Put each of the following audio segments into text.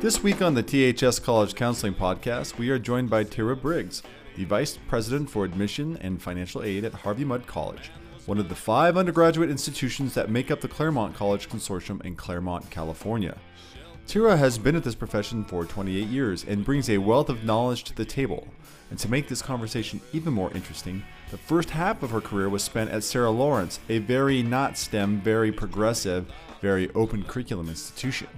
This week on the THS College Counseling Podcast, we are joined by Thyra Briggs, the Vice President for Admission and Financial Aid at Harvey Mudd College, one of the five undergraduate institutions that make up the Claremont College Consortium in Claremont, California. Tira has been at this profession for 28 years and brings a wealth of knowledge to the table. And to make this conversation even more interesting, the first half of her career was spent at Sarah Lawrence, a very not STEM, very progressive, very open curriculum institution.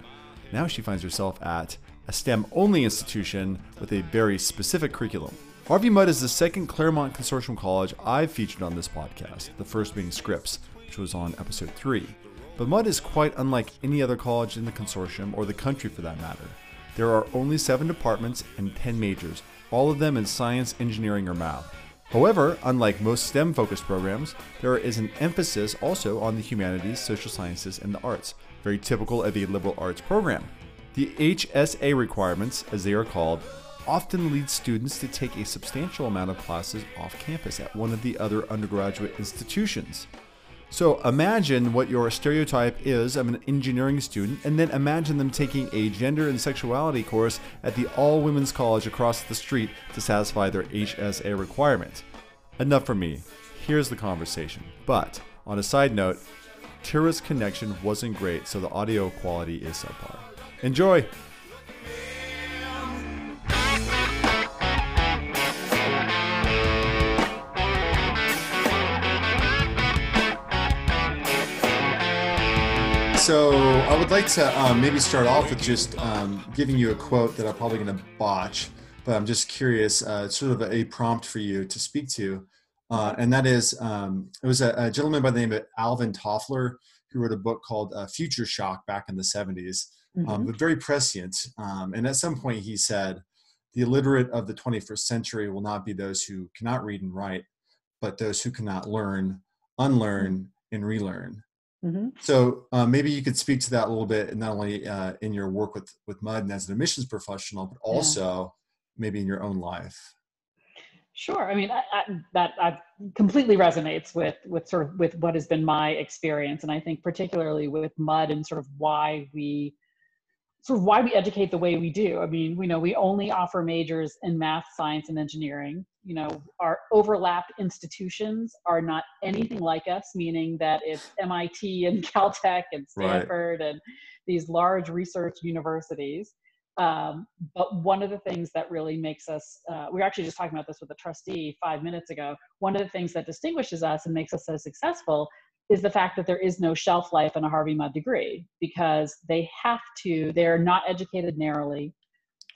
Now she finds herself at a STEM only institution with a very specific curriculum. Harvey Mudd is the second Claremont Consortium college I've featured on this podcast, the first being Scripps, which was on episode 3. But Mudd is quite unlike any other college in the consortium, or the country for that matter. There are only seven departments and 10 majors, all of them in science, engineering, or math. However, unlike most STEM focused programs, there is an emphasis also on the humanities, social sciences, and the arts, very typical of a liberal arts program. The HSA requirements, as they are called, often lead students to take a substantial amount of classes off campus at one of the other undergraduate institutions. So imagine what your stereotype is of an engineering student, and then imagine them taking a gender and sexuality course at the all women's college across the street to satisfy their HSA requirement. Enough for me. Here's the conversation. But on a side note, Tira's connection wasn't great, so the audio quality is subpar. Enjoy! So I would like to um, maybe start off with just um, giving you a quote that I'm probably going to botch, but I'm just curious, uh, sort of a prompt for you to speak to. Uh, and that is, um, it was a, a, gentleman by the name of Alvin Toffler who wrote a book called uh, Future Shock back in the 70s, um, mm-hmm. but very prescient. Um, and at some point he said, the illiterate of the 21st century will not be those who cannot read and write, but those who cannot learn, unlearn, mm-hmm. and relearn. Mm-hmm. So uh, maybe you could speak to that a little bit, not only uh, in your work with with Mudd and as an admissions professional, but also yeah. maybe in your own life. Sure. I mean, I, I, that I completely resonates with with sort of with what has been my experience, and I think particularly with Mudd and sort of why we sort of why we educate the way we do. I mean, we know we only offer majors in math, science, and engineering. You know, our overlap institutions are not anything like us, meaning that it's MIT and Caltech and Stanford right. and these large research universities. Um, but one of the things that really makes us, uh, we were actually just talking about this with a trustee five minutes ago. One of the things that distinguishes us and makes us so successful is the fact that there is no shelf life in a Harvey Mudd degree because they have to, they're not educated narrowly.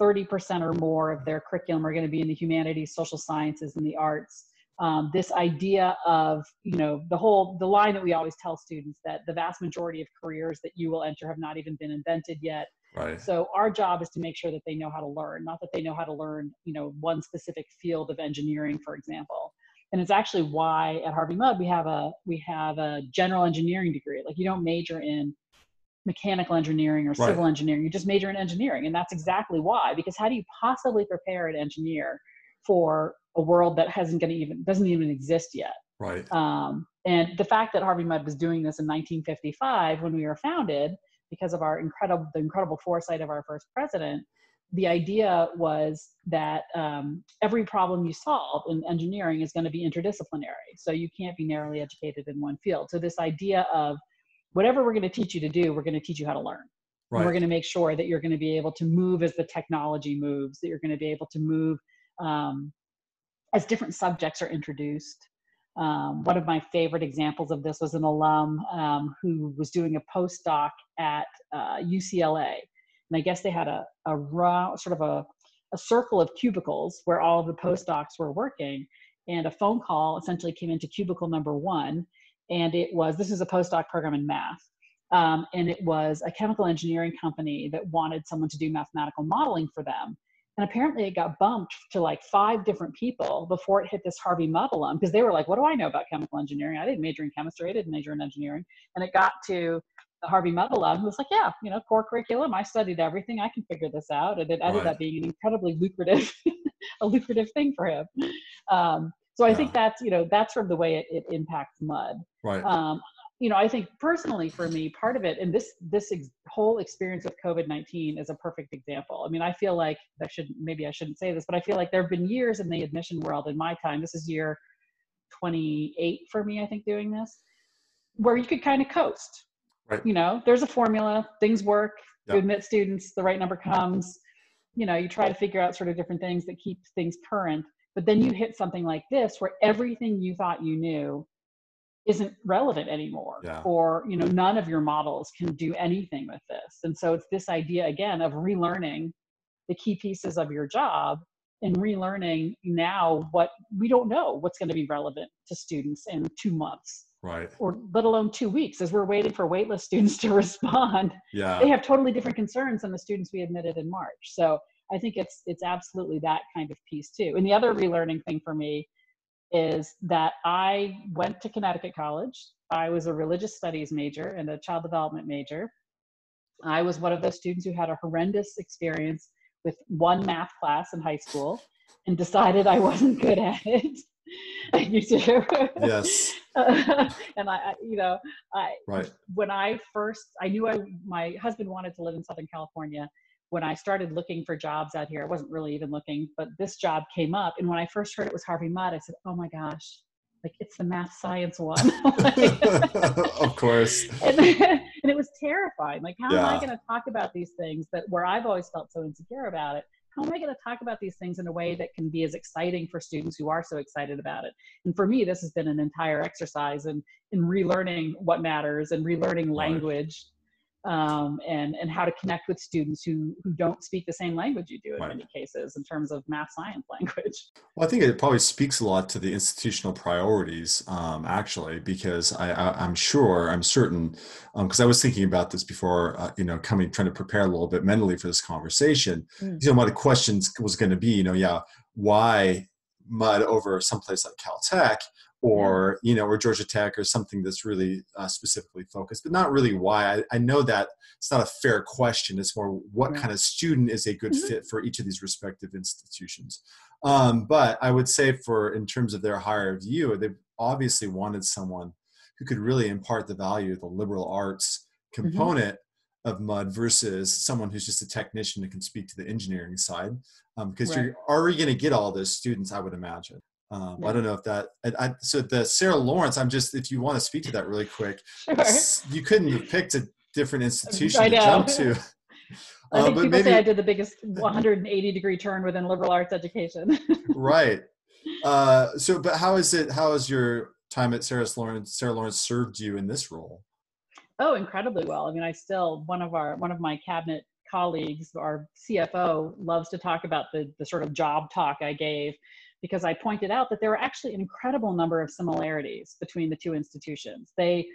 30% or more of their curriculum are going to be in the humanities, social sciences, and the arts. Um, this idea of, you know, the whole, the line that we always tell students that the vast majority of careers that you will enter have not even been invented yet. Right. So our job is to make sure that they know how to learn, not that they know how to learn, you know, one specific field of engineering, for example and it's actually why at Harvey Mudd we have a we have a general engineering degree. Like you don't major in mechanical engineering or right. civil engineering, you just major in engineering, and that's exactly why. Because how do you possibly prepare an engineer for a world that hasn't going to even doesn't even exist yet? Right. Um, and the fact that Harvey Mudd was doing this in 1955 when we were founded, because of our incredible the incredible foresight of our first president, the idea was that um, every problem you solve in engineering is going to be interdisciplinary. So you can't be narrowly educated in one field. So this idea of whatever we're going to teach you to do, we're going to teach you how to learn. Right. And we're going to make sure that you're going to be able to move as the technology moves, that you're going to be able to move um, as different subjects are introduced. Um, one of my favorite examples of this was an alum um, who was doing a postdoc at uh, UCLA and I guess they had a, a raw, sort of a, a circle of cubicles where all of the postdocs were working. And a phone call essentially came into cubicle number one. And it was this is a postdoc program in math. Um, and it was a chemical engineering company that wanted someone to do mathematical modeling for them. And apparently it got bumped to like five different people before it hit this Harvey Mudd alum because they were like, what do I know about chemical engineering? I didn't major in chemistry, I didn't major in engineering. And it got to the Harvey Mudd alum who was like, yeah, you know, core curriculum. I studied everything. I can figure this out. And it ended right. up being an incredibly lucrative, a lucrative thing for him. Um, so I yeah. think that's, you know, that's sort of the way it, it impacts Mudd. Right. Um, you know, I think personally for me, part of it, and this this ex- whole experience with COVID nineteen is a perfect example. I mean, I feel like I should maybe I shouldn't say this, but I feel like there have been years in the admission world in my time. This is year twenty eight for me, I think, doing this, where you could kind of coast. Right. You know, there's a formula, things work. Yeah. You admit students, the right number comes. You know, you try to figure out sort of different things that keep things current. But then you hit something like this, where everything you thought you knew isn't relevant anymore Yeah. or you know none of your models can do anything with this. And so it's this idea again of relearning the key pieces of your job and relearning now what we don't know what's going to be relevant to students in two months Right. or let alone two weeks as we're waiting for waitlist students to respond. Yeah. They have totally different concerns than the students we admitted in march. So i think it's it's absolutely that kind of piece too. And the other relearning thing for me is that I went to Connecticut College. I was a religious studies major and a child development major. I was one of those students who had a horrendous experience with one math class in high school and decided I wasn't good at it. you too. Yes. and I, I- you know, I Right. when I first, I knew I, my husband wanted to live in Southern California. When I started looking for jobs out here, I wasn't really even looking, but this job came up. And when I first heard it was Harvey Mudd, I said, "Oh my gosh, like it's the math science one." Of course. and, and it was terrifying. Like, how am I going to talk about these things that where I've always felt so insecure about it? How am I going to talk about these things in a way that can be as exciting for students who are so excited about it? And for me, this has been an entire exercise in in relearning what matters and relearning language, um, and and how to connect with students who who don't speak the same language you do in Right. many cases in terms of math science language. Well, I think it probably speaks a lot to the institutional priorities, um, actually, because I, I, I'm sure, I'm certain, because I was thinking about this before, uh, you know, coming, trying to prepare a little bit mentally for this conversation. Mm. You know, one of the questions was going to be, you know, yeah, why Mudd over someplace like Caltech or, you know, or Georgia Tech or something that's really uh, specifically focused, but not really why. I, I know that it's not a fair question. It's more what Right. kind of student is a good Mhm. fit for each of these respective institutions. Um, but I would say for in terms of their higher view, they obviously wanted someone who could really impart the value of the liberal arts component of Mudd versus someone who's just a technician that can speak to the engineering side. Um, because Right. you're already going to get all those students, I would imagine. Um, I don't know if that. I, I, so the Sarah Lawrence, I'm just if you want to speak to that really quick, Sure. you couldn't have picked a different institution to jump to. I Uh, think people maybe- say I did the biggest 180 degree turn within liberal arts education. right. Uh, so, but how is it? How has your time at Sarah Lawrence, Sarah Lawrence served you in this role? Oh, incredibly well. I mean, I still one of our one of my cabinet colleagues, our CFO, loves to talk about the the sort of job talk I gave because I pointed out that there are actually an incredible number of similarities between the two institutions. They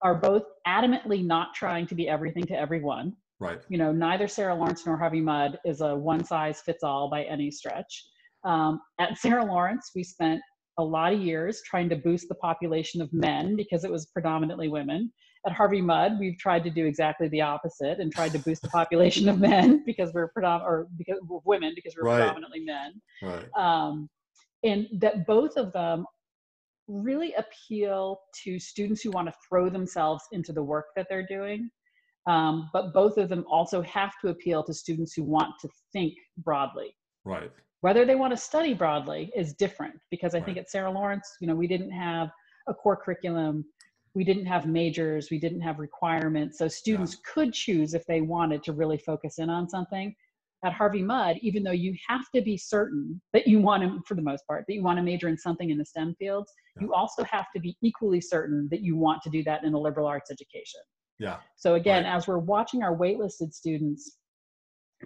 are both adamantly not trying to be everything to everyone. Right. You know, neither Sarah Lawrence nor Harvey Mudd is a one size fits all by any stretch. Um, at Sarah Lawrence, we spent a lot of years trying to boost the population of men because it was predominantly women. At Harvey Mudd, we've tried to do exactly the opposite and tried to boost the population of men because we're predom- or because of women because we're Right. predominantly men. Right. Um, and that both of them really appeal to students who want to throw themselves into the work that they're doing. Um, but both of them also have to appeal to students who want to think broadly Right. whether they want to study broadly is different because i think at sarah lawrence you know we didn't have a core curriculum we didn't have majors we didn't have requirements so students could choose if they wanted to really focus in on something at harvey mudd even though you have to be certain that you want to for the most part that you want to major in something in the stem fields Yeah. you also have to be equally certain that you want to do that in a liberal arts education Yeah. so again, Right. as we're watching our waitlisted students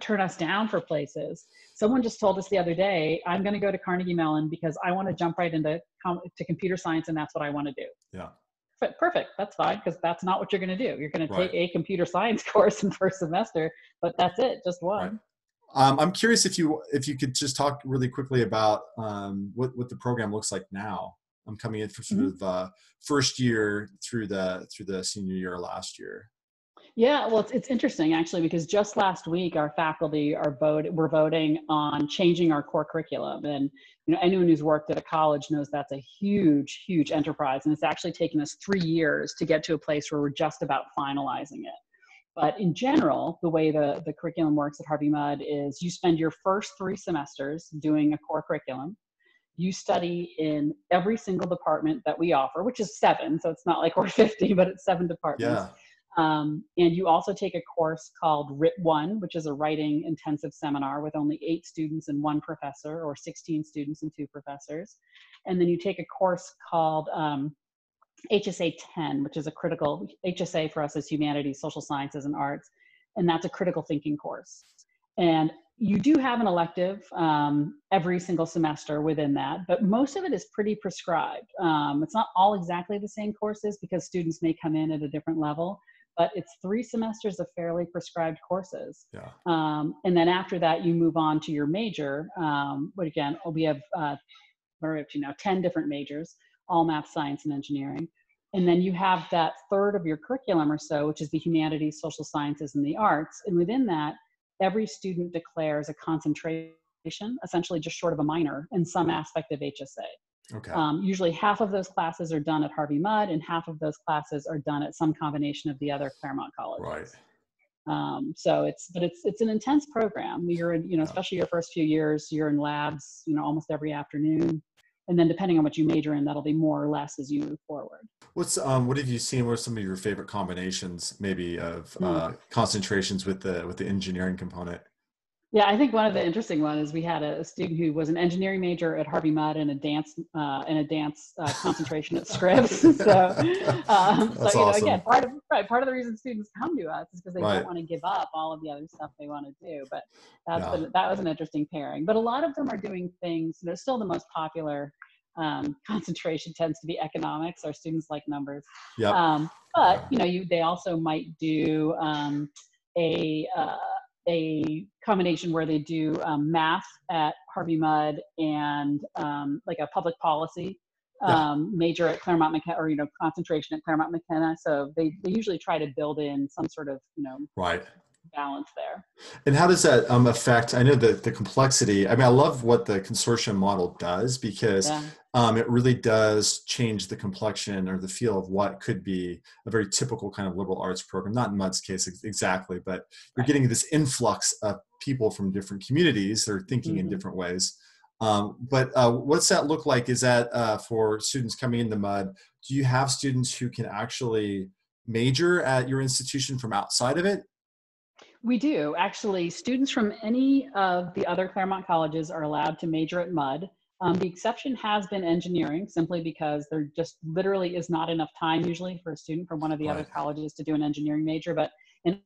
turn us down for places, someone just told us the other day, "I'm going to go to Carnegie Mellon because I want to jump right into com- to computer science, and that's what I want to do." Yeah. But perfect, that's fine because that's not what you're going to do. You're going to Right. take a computer science course in first semester, but that's it, just one. Um, I'm curious if you if you could just talk really quickly about um, what what the program looks like now. I'm coming in for sort Mm-hmm. of uh, first year through the through the senior year last year. Yeah, well, it's, it's interesting actually because just last week our faculty are vote were voting on changing our core curriculum, and you know anyone who's worked at a college knows that's a huge, huge enterprise, and it's actually taken us three years to get to a place where we're just about finalizing it. But in general, the way the, the curriculum works at Harvey Mudd is you spend your first three semesters doing a core curriculum. You study in every single department that we offer, which is seven, so it's not like we're 50, but it's seven departments. Yeah. Um, and you also take a course called Writ 1, which is a writing intensive seminar with only eight students and one professor, or 16 students and two professors. And then you take a course called um, HSA 10, which is a critical, HSA for us is humanities, social sciences, and arts. And that's a critical thinking course. And you do have an elective um, every single semester within that, but most of it is pretty prescribed. Um, it's not all exactly the same courses because students may come in at a different level, but it's three semesters of fairly prescribed courses. Yeah. Um, and then after that, you move on to your major. Um, but again, we have, uh, what are we up to now? 10 different majors, all math, science, and engineering. And then you have that third of your curriculum or so, which is the humanities, social sciences, and the arts. And within that, every student declares a concentration, essentially just short of a minor, in some aspect of HSA. Okay. Um, usually half of those classes are done at Harvey Mudd and half of those classes are done at some combination of the other Claremont colleges. right. Um, so it's, but it's, it's an intense program. You're in, you know, especially your first few years, you're in labs, you know, almost every afternoon. And then depending on what you major in, that'll be more or less as you move forward. What's um what have you seen? What are some of your favorite combinations, maybe of Hmm. uh, concentrations with the with the engineering component? Yeah, I think one of the interesting ones is we had a, student who was an engineering major at Harvey Mudd and a dance uh, and a dance uh, concentration at Scripps. so, um, so you know, awesome. again, part of right, part of the reason students come to us is because they Right. don't want to give up all of the other stuff they want to do. But that's Yeah. been, that was an interesting pairing. But a lot of them are doing things. They're still the most popular um, concentration tends to be economics. Our students like numbers. Yep. Um, but you know, you they also might do um, a uh, a combination where they do um, math at Harvey Mudd and um, like a public policy Yeah. um, major at Claremont McKenna, or you know, concentration at Claremont McKenna. So they they usually try to build in some sort of you know right. Balance there. And how does that um, affect? I know the the complexity. I mean, I love what the consortium model does because Yeah. um, it really does change the complexion or the feel of what could be a very typical kind of liberal arts program. Not in Mudd's case ex- exactly, but you're Right. getting this influx of people from different communities that are thinking in Mhm. different ways. Um, but uh, what's that look like? Is that uh, for students coming into Mudd? Do you have students who can actually major at your institution from outside of it? We do actually. Students from any of the other Claremont colleges are allowed to major at Mudd. Um, the exception has been engineering, simply because there just literally is not enough time usually for a student from one of the other colleges to do an engineering major. But in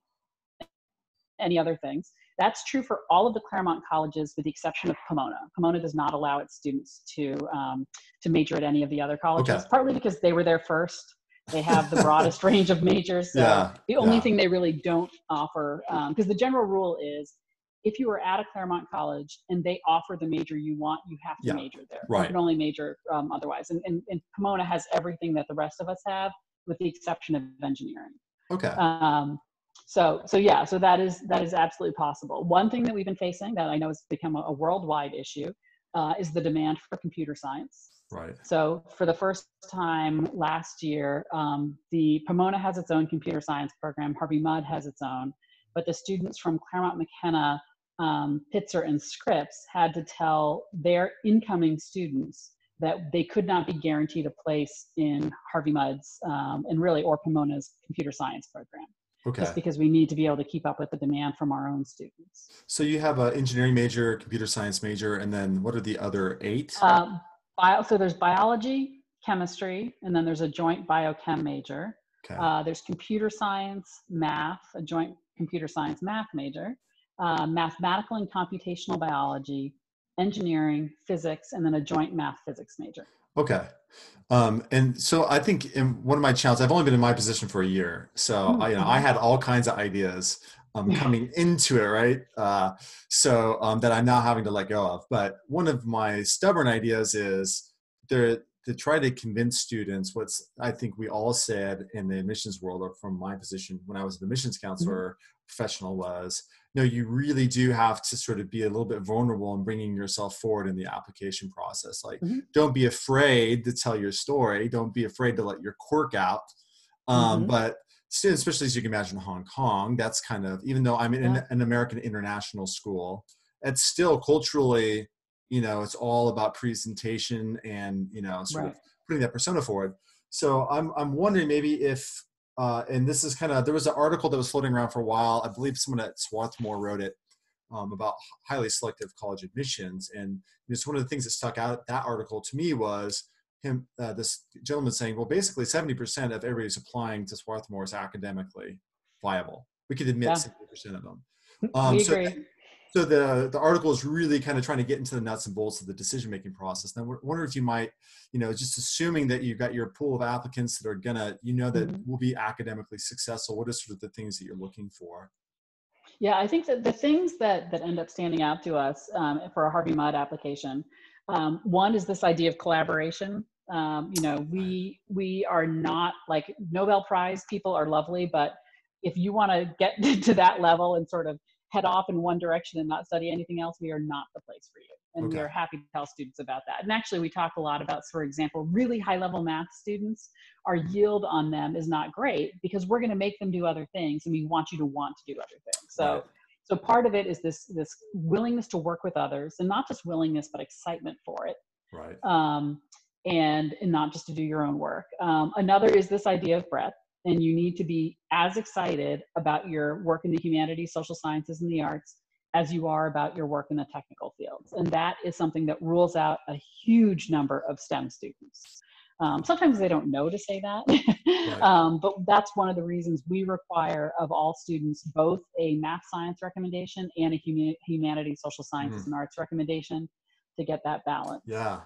any other things, that's true for all of the Claremont colleges, with the exception of Pomona. Pomona does not allow its students to um, to major at any of the other colleges, Okay. partly because they were there first. They have the broadest range of majors. So Yeah, the only yeah. thing they really don't offer, because the general rule is if you are at a Claremont college and they offer the major you want, you have to Yeah, major there. Right. You can only major um, otherwise. And, and, and Pomona has everything that the rest of us have, with the exception of engineering. Okay. Um, so, so yeah, so that is that is absolutely possible. One thing that we've been facing that I know has become a, a worldwide issue uh, is the demand for computer science. Right. So for the first time last year, um, the Pomona has its own computer science program. Harvey Mudd has its own, but the students from Claremont McKenna, um, Pitzer, and Scripps had to tell their incoming students that they could not be guaranteed a place in Harvey Mudd's um, and really or Pomona's computer science program, Okay. just because we need to be able to keep up with the demand from our own students. So you have an engineering major, computer science major, and then what are the other eight? Um, bio, so there's biology, chemistry, and then there's a joint biochem major. okay. Uh, there's computer science, math, a joint computer science math major, uh, mathematical and computational biology, engineering, physics, and then a joint math physics major. Okay. Um, and so I think in one of my challenges, I've only been in my position for a year. So Mm, I, you know, I had all kinds of ideas um, coming into it, right? Uh, so um, that I'm now having to let go of. But one of my stubborn ideas is there, to try to convince students what's I think we all said in the admissions world, or from my position when I was an admissions counselor mm-hmm. professional, was no, you really do have to sort of be a little bit vulnerable in bringing yourself forward in the application process. Like, mm-hmm. don't be afraid to tell your story. Don't be afraid to let your quirk out. Um, mm-hmm. But especially as you can imagine, Hong Kong, that's kind of even though I'm in yeah. an American international school, it's still culturally you know it's all about presentation and you know sort right. of putting that persona forward so i'm i'm wondering maybe if uh, and this is kind of there was an article that was floating around for a while i believe someone at swarthmore wrote it um, about highly selective college admissions and it's one of the things that stuck out that article to me was him uh, this gentleman saying well basically 70% of everybody's applying to swarthmore is academically viable we could admit yeah. 70% of them um, we agree. So, so the the article is really kind of trying to get into the nuts and bolts of the decision making process. And I wonder if you might, you know, just assuming that you've got your pool of applicants that are gonna, you know, that mm-hmm. will be academically successful. What are sort of the things that you're looking for? Yeah, I think that the things that that end up standing out to us um, for a Harvey Mudd application, um, one is this idea of collaboration. Um, you know, we we are not like Nobel Prize people are lovely, but if you want to get to that level and sort of head off in one direction and not study anything else, we are not the place for you. And okay. we are happy to tell students about that. And actually, we talk a lot about, for example, really high level math students, our yield on them is not great because we're going to make them do other things and we want you to want to do other things. So, right. so part of it is this, this willingness to work with others and not just willingness, but excitement for it. Right. Um, and, and not just to do your own work. Um, another is this idea of breadth and you need to be as excited about your work in the humanities, social sciences, and the arts as you are about your work in the technical fields. And that is something that rules out a huge number of STEM students. Um, sometimes they don't know to say that, right. um, but that's one of the reasons we require of all students both a math science recommendation and a humanities, social sciences, mm. and arts recommendation to get that balance. Yeah,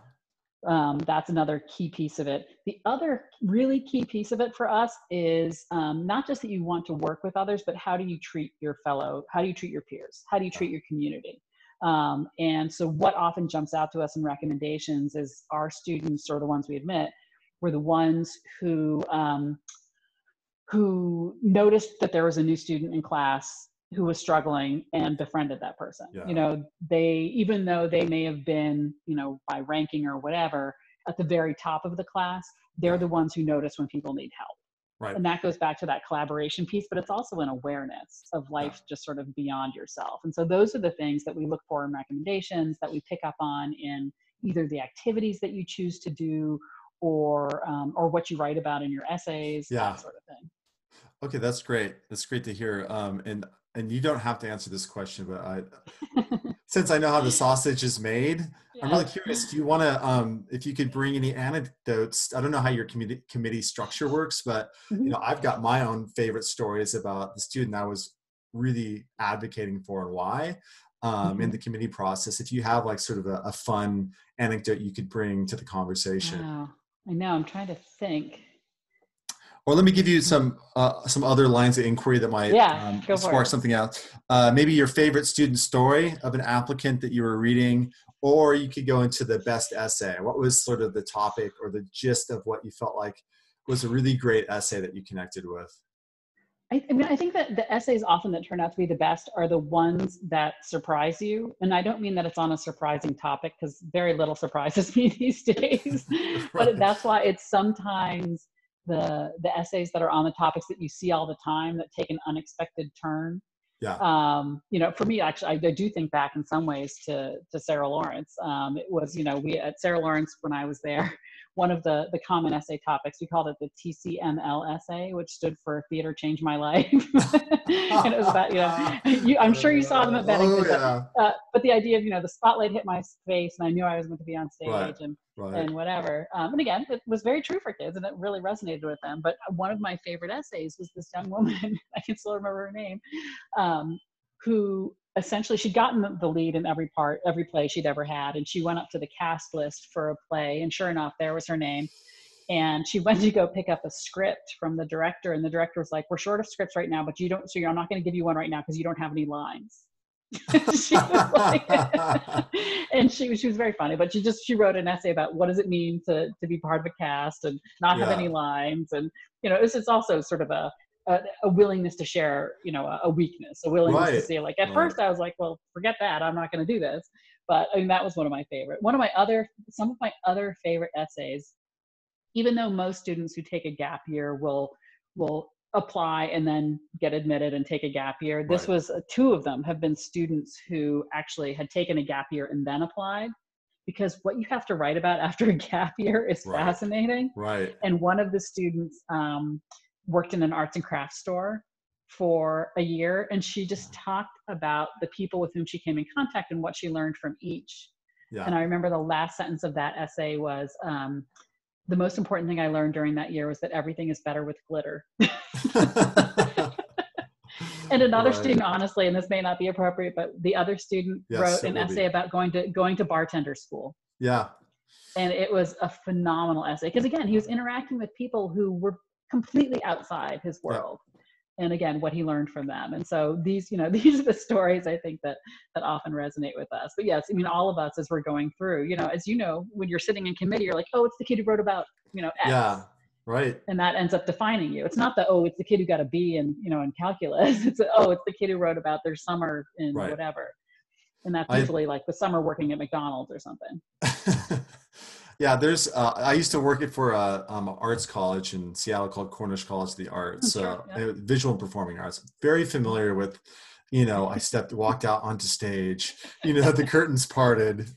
um, that's another key piece of it. The other really key piece of it for us is um, not just that you want to work with others, but how do you treat your fellow, how do you treat your peers? How do you treat your community? Um, and so what often jumps out to us in recommendations is our students or the ones we admit were the ones who um, who noticed that there was a new student in class who was struggling and befriended that person. Yeah. You know, they even though they may have been, you know, by ranking or whatever, at the very top of the class, they're the ones who notice when people need help. Right. And that goes back to that collaboration piece, but it's also an awareness of life yeah. just sort of beyond yourself. And so those are the things that we look for in recommendations that we pick up on in either the activities that you choose to do or um, or what you write about in your essays, yeah. sort of. Okay, that's great. That's great to hear. Um, and and you don't have to answer this question, but I, since I know how the sausage is made, yeah. I'm really curious. Do you want to, um, if you could bring any anecdotes? I don't know how your committee committee structure works, but mm-hmm. you know, I've got my own favorite stories about the student I was really advocating for and why um, mm-hmm. in the committee process. If you have like sort of a, a fun anecdote you could bring to the conversation. Wow. I know. I'm trying to think. Or let me give you some uh, some other lines of inquiry that might yeah, um, spark something else. Uh, maybe your favorite student story of an applicant that you were reading, or you could go into the best essay. What was sort of the topic or the gist of what you felt like was a really great essay that you connected with? I, I mean, I think that the essays often that turn out to be the best are the ones that surprise you. And I don't mean that it's on a surprising topic because very little surprises me these days. right. But that's why it's sometimes the the essays that are on the topics that you see all the time that take an unexpected turn. Yeah. Um, you know for me actually I, I, do think back in some ways to to sarah lawrence. Um, it was you know we at sarah lawrence when i was there one of the the common essay topics we called it the tcml essay which stood for theater changed my life and it was about you know you, i'm sure you saw them at bennington oh, yeah. but, uh, but the idea of you know the spotlight hit my face and i knew i was going to be on stage right. and right. and whatever um, and again it was very true for kids and it really resonated with them but one of my favorite essays was this young woman i can still remember her name um, who essentially she'd gotten the lead in every part every play she'd ever had and she went up to the cast list for a play and sure enough there was her name. And she went to go pick up a script from the director and the director was like we're short of scripts right now but you don't so i'm not going to give you one right now because you don't have any lines. She was like, and she she was very funny, but she just she wrote an essay about what does it mean to to be part of a cast and not have any lines, and you know, it's it's also sort of a a, a willingness to share, you know, a, a weakness, a willingness to Right. say like at Right. first I was like, well, forget that, I'm not going to do this, but I mean that was one of my favorite. One of my other some of my other favorite essays, even though most students who take a gap year will will apply and then get admitted and take a gap year. This Right. was uh, two of them have been students who actually had taken a gap year and then applied because what you have to write about after a gap year is Right. fascinating. right. And one of the students um, worked in an arts and crafts store for a year and she just talked about the people with whom she came in contact and what she learned from each. Yeah. And I remember the last sentence of that essay was um, the most important thing I learned during that year was that everything is better with glitter. And another Right. student, honestly, and this may not be appropriate, but the other student Yes, wrote an will be. essay about going to going to bartender school. yeah. And it was a phenomenal essay. Because again, he was interacting with people who were completely outside his Yeah. world. And again, what he learned from them. And so these, you know, these are the stories I think that that often resonate with us. But yes, I mean all of us as we're going through, you know, as you know, when you're sitting in committee, you're like, oh, it's the kid who wrote about, you know, X. Yeah. Right. and that ends up defining you. It's not the oh, it's the kid who got a B in you know in calculus. It's a, oh, it's the kid who wrote about their summer in Right. whatever, and that's I- usually like the summer working at McDonald's or something. yeah, there's. Uh, I used to work it for a um, arts college in Seattle called Cornish College of the Arts, so sure, yeah. uh, visual and performing arts. Very familiar with. You know, I stepped, walked out onto stage. You know, the curtains parted,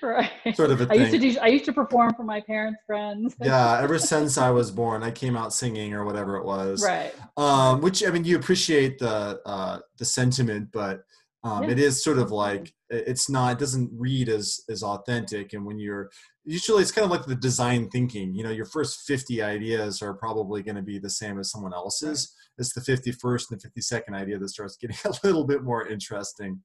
Right. sort of a I used to thing. do. I used to perform for my parents' friends. Yeah, ever since I was born, I came out singing or whatever it was. right. um, which I mean, you appreciate the uh, the sentiment, but um, Yeah. it is sort of like it's not. It doesn't read as as authentic. And when you're usually, it's kind of like the design thinking. You know, your first fifty ideas are probably going to be the same as someone else's. It's the fifty first and the fifty second idea that starts getting a little bit more interesting.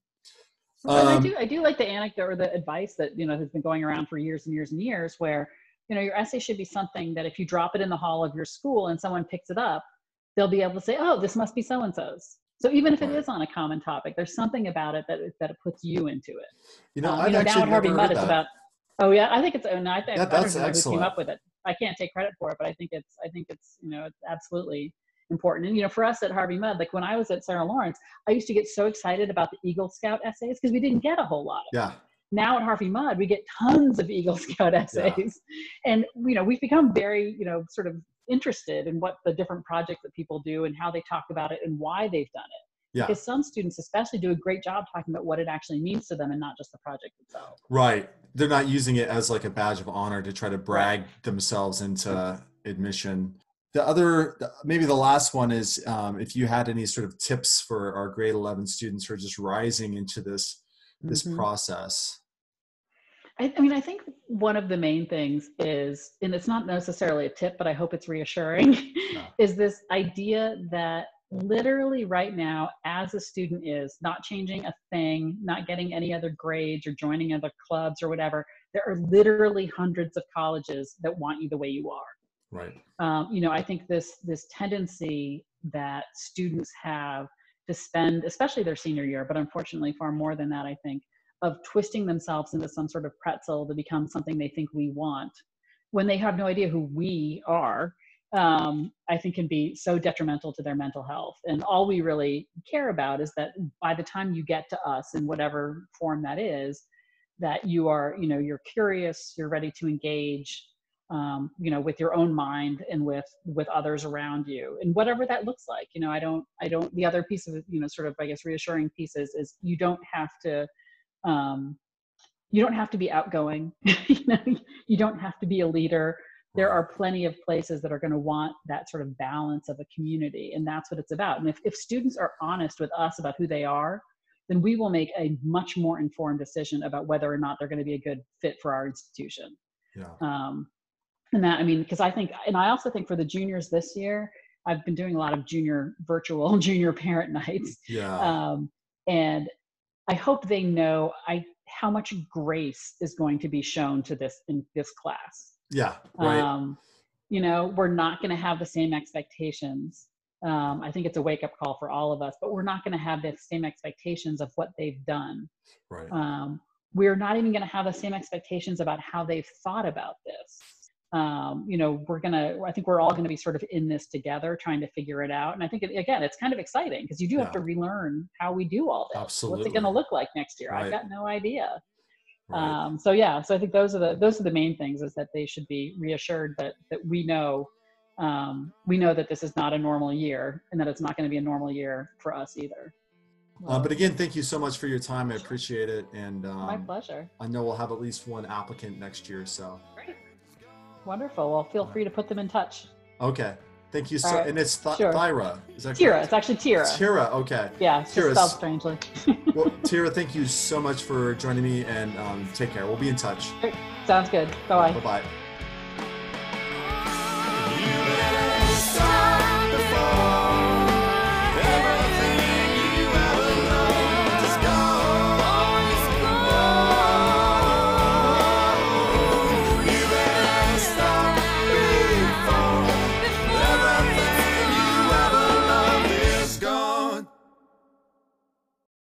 and I Um, do. I do like the anecdote or the advice that you know has been going around for years and years and years, where you know your essay should be something that if you drop it in the hall of your school and someone picks it up, they'll be able to say, "Oh, this must be so and so's." So even if it is on a common topic, there's something about it that that it puts you into it. You know, Um, I've you know, now actually at Harvey never Mudd, heard it's that. about. Oh yeah, I think it's. And I think Yeah, I don't that's know who came up with it. I can't take credit for it, but I think it's. I think it's. You know, it's absolutely important. And you know, for us at Harvey Mudd, like when I was at Sarah Lawrence, I used to get so excited about the Eagle Scout essays because we didn't get a whole lot of. yeah, Now at Harvey Mudd, we get tons of Eagle Scout essays, and you know, we've become very, you know, sort of interested in what the different projects that people do and how they talk about it and why they've done it yeah, because some students especially do a great job talking about what it actually means to them and not just the project itself right. They're not using it as like a badge of honor to try to brag themselves into admission. The other, maybe the last one is um, if you had any sort of tips for our grade 11 students who are just rising into this this Mhm. process. I, I mean i think one of the main things is and it's not necessarily a tip but i hope it's reassuring is this idea that literally right now as a student is not changing a thing not getting any other grades or joining other clubs or whatever there are literally hundreds of colleges that want you the way you are Right. um, you know i think this this tendency that students have to spend especially their senior year but unfortunately far more than that i think of twisting themselves into some sort of pretzel to become something they think we want when they have no idea who we are um, i think can be so detrimental to their mental health. And all we really care about is that by the time you get to us in whatever form that is that you are you know you're curious you're ready to engage um, you know with your own mind and with with others around you and whatever that looks like. You know i don't i don't the other piece of you know sort of i guess reassuring pieces is you don't have to um, you don't have to be outgoing. You know you don't have to be a leader. There are plenty of places that are going to want that sort of balance of a community and that's what it's about. And if, if students are honest with us about who they are then we will make a much more informed decision about whether or not they're going to be a good fit for our institution. Yeah. um, and that i mean because i think and i also think for the juniors this year i've been doing a lot of junior virtual junior parent nights. Yeah. um, and i hope they know i how much grace is going to be shown to this in this class yeah. Right. um, you know we're not going to have the same expectations um, I think it's a wake up call for all of us, but we're not going to have the same expectations of what they've done. Right. Um, we're not even going to have the same expectations about how they've thought about this. Um, you know, we're going to, I think we're all going to be sort of in this together trying to figure it out. And I think, it, again, it's kind of exciting because you do have to relearn how we do all this. What's it going to look like next year? Right. I've got no idea. Right. Um, so yeah, so I think those are the those are the main things is that they should be reassured that that we know um, we know that this is not a normal year and that it's not going to be a normal year for us either. Uh, but again, thank you so much for your time. I appreciate it, and my um, pleasure. I know we'll have at least one applicant next year. So. Wonderful. Well, feel free to put them in touch. okay, thank you so. Right. And it's Th- Sure. Thyra. Is that Tira. correct? It's actually Tira. Tira. Okay. Yeah, it's Tira's- just strangely. Well, Tira, thank you so much for joining me, and um, take care. We'll be in touch. Sounds good. Bye bye. Bye bye.